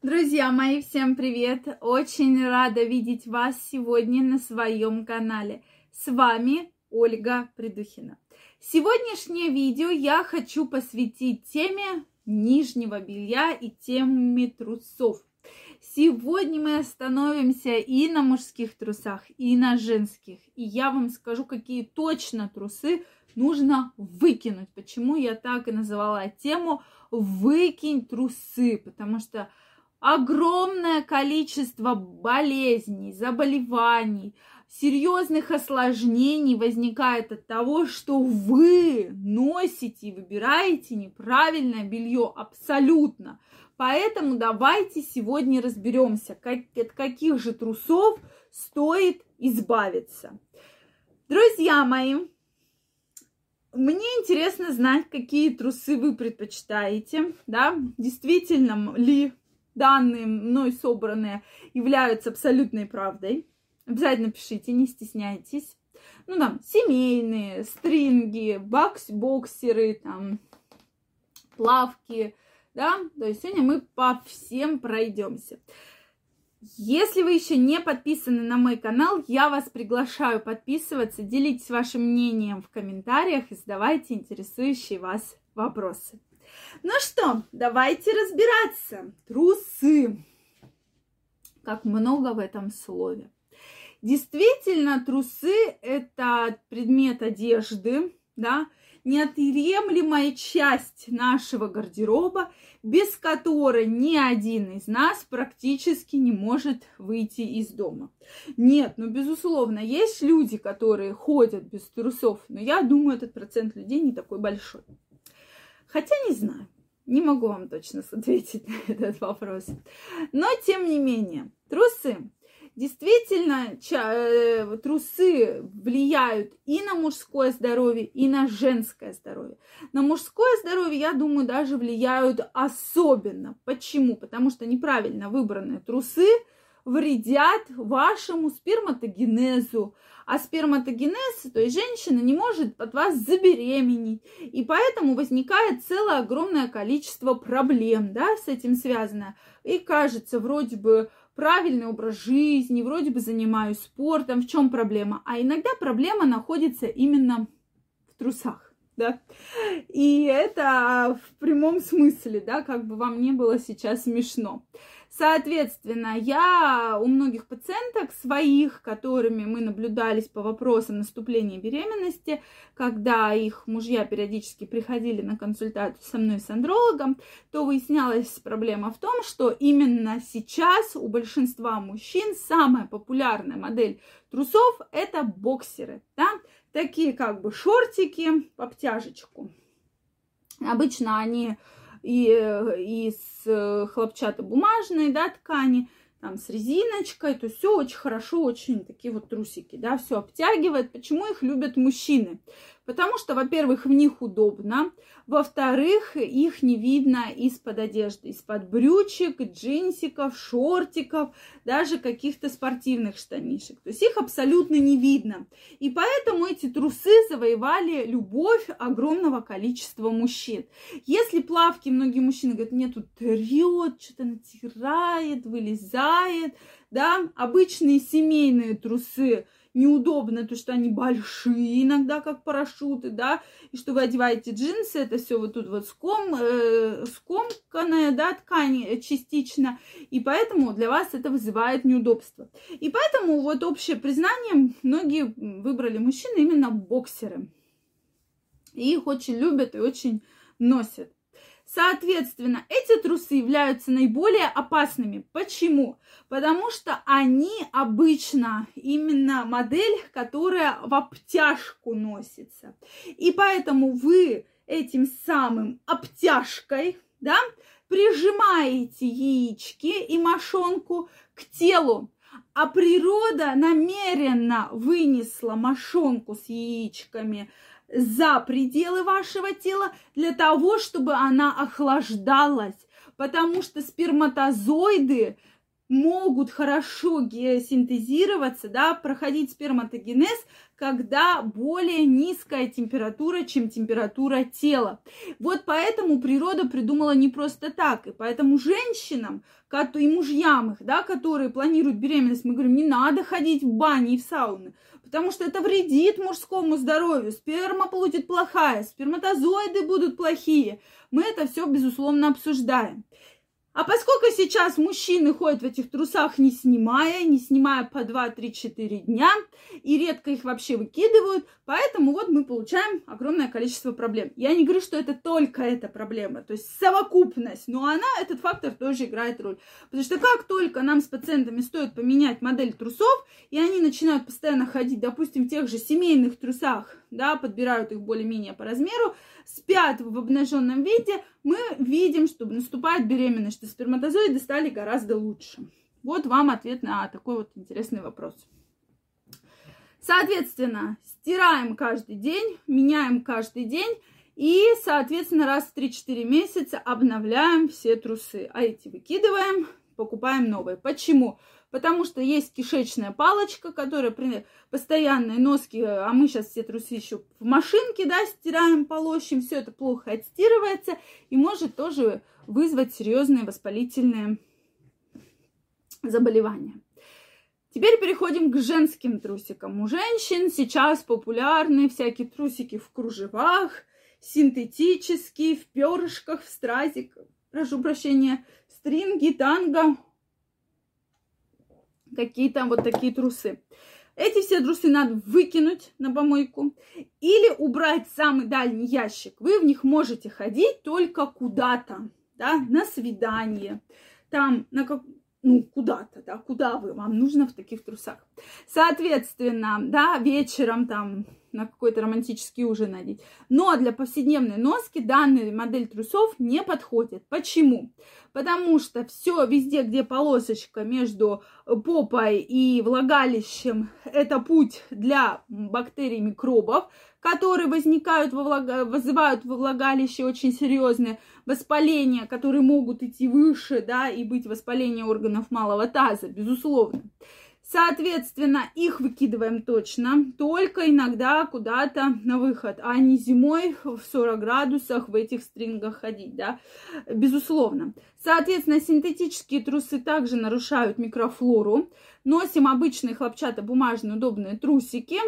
Друзья мои, всем привет! Очень рада видеть вас сегодня на своем канале. С вами Ольга Придухина. Сегодняшнее видео я хочу посвятить теме нижнего белья и теме трусов. Сегодня мы остановимся и на мужских трусах, и на женских. И я вам скажу, какие точно трусы нужно выкинуть. Почему я так и называла тему «Выкинь трусы», потому что огромное количество болезней, заболеваний, серьезных осложнений возникает от того, что вы носите и выбираете неправильное белье абсолютно. Поэтому давайте сегодня разберемся, как, от каких же трусов стоит избавиться. Друзья мои, мне интересно знать, какие трусы вы предпочитаете, да, действительно ли данные мной собранные являются абсолютной правдой. Обязательно пишите, не стесняйтесь. Ну, там, семейные, стринги, бокс, боксеры, там, плавки, да. То есть сегодня мы по всем пройдемся. Если вы еще не подписаны на мой канал, я вас приглашаю подписываться, делитесь вашим мнением в комментариях и задавайте интересующие вас вопросы. Ну что, давайте разбираться. Трусы. Как много в этом слове. Действительно, трусы – это предмет одежды, да, неотъемлемая часть нашего гардероба, без которой ни один из нас практически не может выйти из дома. Нет, ну, безусловно, есть люди, которые ходят без трусов, но я думаю, этот процент людей не такой большой. Хотя не знаю, не могу вам точно ответить на этот вопрос. Но тем не менее, трусы. Действительно, э, трусы влияют и на мужское здоровье, и на женское здоровье. На мужское здоровье, я думаю, даже влияют особенно. Почему? Потому что неправильно выбранные трусы вредят вашему сперматогенезу, а сперматогенез, то есть женщина не может от вас забеременеть. И поэтому возникает целое огромное количество проблем, да, с этим связано. И кажется, вроде бы правильный образ жизни, вроде бы занимаюсь спортом, в чем проблема? А иногда проблема находится именно в трусах. Да? И это в прямом смысле, да, как бы вам не было сейчас смешно. Соответственно, я у многих пациенток своих, которыми мы наблюдались по вопросам наступления беременности, когда их мужья периодически приходили на консультацию со мной с андрологом, то выяснялась проблема в том, что именно сейчас у большинства мужчин самая популярная модель трусов это боксеры, да, такие как бы шортики обтяжечку. Обычно они и из э, хлопчатобумажной, да, ткани, там с резиночкой, то все очень хорошо, очень такие вот трусики, да, все обтягивает. Почему их любят мужчины? Потому что, во-первых, в них удобно, во-вторых, их не видно из-под одежды, из-под брючек, джинсиков, шортиков, даже каких-то спортивных штанишек. То есть их абсолютно не видно. И поэтому эти трусы завоевали любовь огромного количества мужчин. Если плавки, многие мужчины говорят, мне тут трет, что-то натирает, вылезает, да, обычные семейные трусы – неудобно, то что они большие иногда, как парашюты, да, и что вы одеваете джинсы, это все вот тут вот ском, э, скомканная, да, ткань э, частично, и поэтому для вас это вызывает неудобство. И поэтому вот общее признание, многие выбрали мужчины именно боксеры. И их очень любят и очень носят. Соответственно, эти трусы являются наиболее опасными. Почему? Потому что они обычно именно модель, которая в обтяжку носится. И поэтому вы этим самым обтяжкой, да, прижимаете яички и мошонку к телу. А природа намеренно вынесла мошонку с яичками за пределы вашего тела для того, чтобы она охлаждалась, потому что сперматозоиды могут хорошо синтезироваться, да, проходить сперматогенез, когда более низкая температура, чем температура тела. Вот поэтому природа придумала не просто так. И поэтому женщинам и мужьям их, да, которые планируют беременность, мы говорим, не надо ходить в бани и в сауны, потому что это вредит мужскому здоровью. Сперма будет плохая, сперматозоиды будут плохие. Мы это все, безусловно, обсуждаем. А поскольку сейчас мужчины ходят в этих трусах, не снимая, не снимая по 2, 3, 4 дня, и редко их вообще выкидывают, поэтому вот мы получаем огромное количество проблем. Я не говорю, что это только эта проблема, то есть совокупность, но она, этот фактор тоже играет роль. Потому что как только нам с пациентами стоит поменять модель трусов, и они начинают постоянно ходить, допустим, в тех же семейных трусах, да, подбирают их более-менее по размеру, спят в обнаженном виде, мы видим, что наступает беременность, что сперматозоиды стали гораздо лучше. Вот вам ответ на такой вот интересный вопрос. Соответственно, стираем каждый день, меняем каждый день и, соответственно, раз в 3-4 месяца обновляем все трусы. А эти выкидываем, покупаем новые. Почему? Потому что есть кишечная палочка, которая при постоянной носке, а мы сейчас все трусы еще в машинке, да, стираем, полощем, все это плохо отстирывается и может тоже вызвать серьезные воспалительные заболевания. Теперь переходим к женским трусикам. У женщин сейчас популярны всякие трусики в кружевах, синтетические, в перышках, в стразиках, прошу прощения, стринги, танго, какие-то вот такие трусы. Эти все трусы надо выкинуть на помойку или убрать в самый дальний ящик. Вы в них можете ходить только куда-то, да, на свидание, там, на как, ну, куда-то, да, куда вы, вам нужно в таких трусах. Соответственно, да, вечером там на какой-то романтический ужин надеть. Но для повседневной носки данная модель трусов не подходит. Почему? Потому что все везде, где полосочка между попой и влагалищем, это путь для бактерий микробов, которые возникают во влага... вызывают во влагалище очень серьезные воспаления, которые могут идти выше, да, и быть воспаление органов малого таза, безусловно. Соответственно, их выкидываем точно, только иногда куда-то на выход, а не зимой в 40 градусах в этих стрингах ходить, да, безусловно. Соответственно, синтетические трусы также нарушают микрофлору. Носим обычные хлопчатобумажные удобные трусики.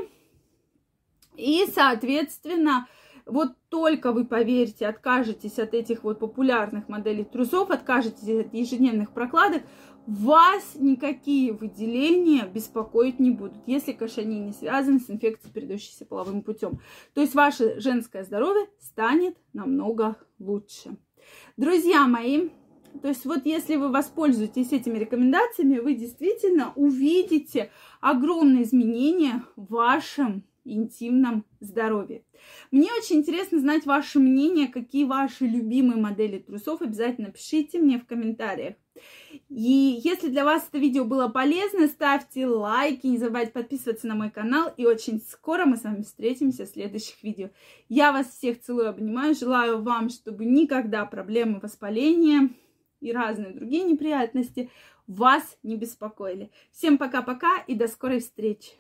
И, соответственно, вот только вы, поверьте, откажетесь от этих вот популярных моделей трусов, откажетесь от ежедневных прокладок, вас никакие выделения беспокоить не будут, если, конечно, они не связаны с инфекцией, передающейся половым путем. То есть ваше женское здоровье станет намного лучше. Друзья мои, то есть вот если вы воспользуетесь этими рекомендациями, вы действительно увидите огромные изменения в вашем интимном здоровье. Мне очень интересно знать ваше мнение, какие ваши любимые модели трусов. Обязательно пишите мне в комментариях. И если для вас это видео было полезно, ставьте лайки, не забывайте подписываться на мой канал. И очень скоро мы с вами встретимся в следующих видео. Я вас всех целую, обнимаю. Желаю вам, чтобы никогда проблемы воспаления и разные другие неприятности вас не беспокоили. Всем пока-пока и до скорой встречи.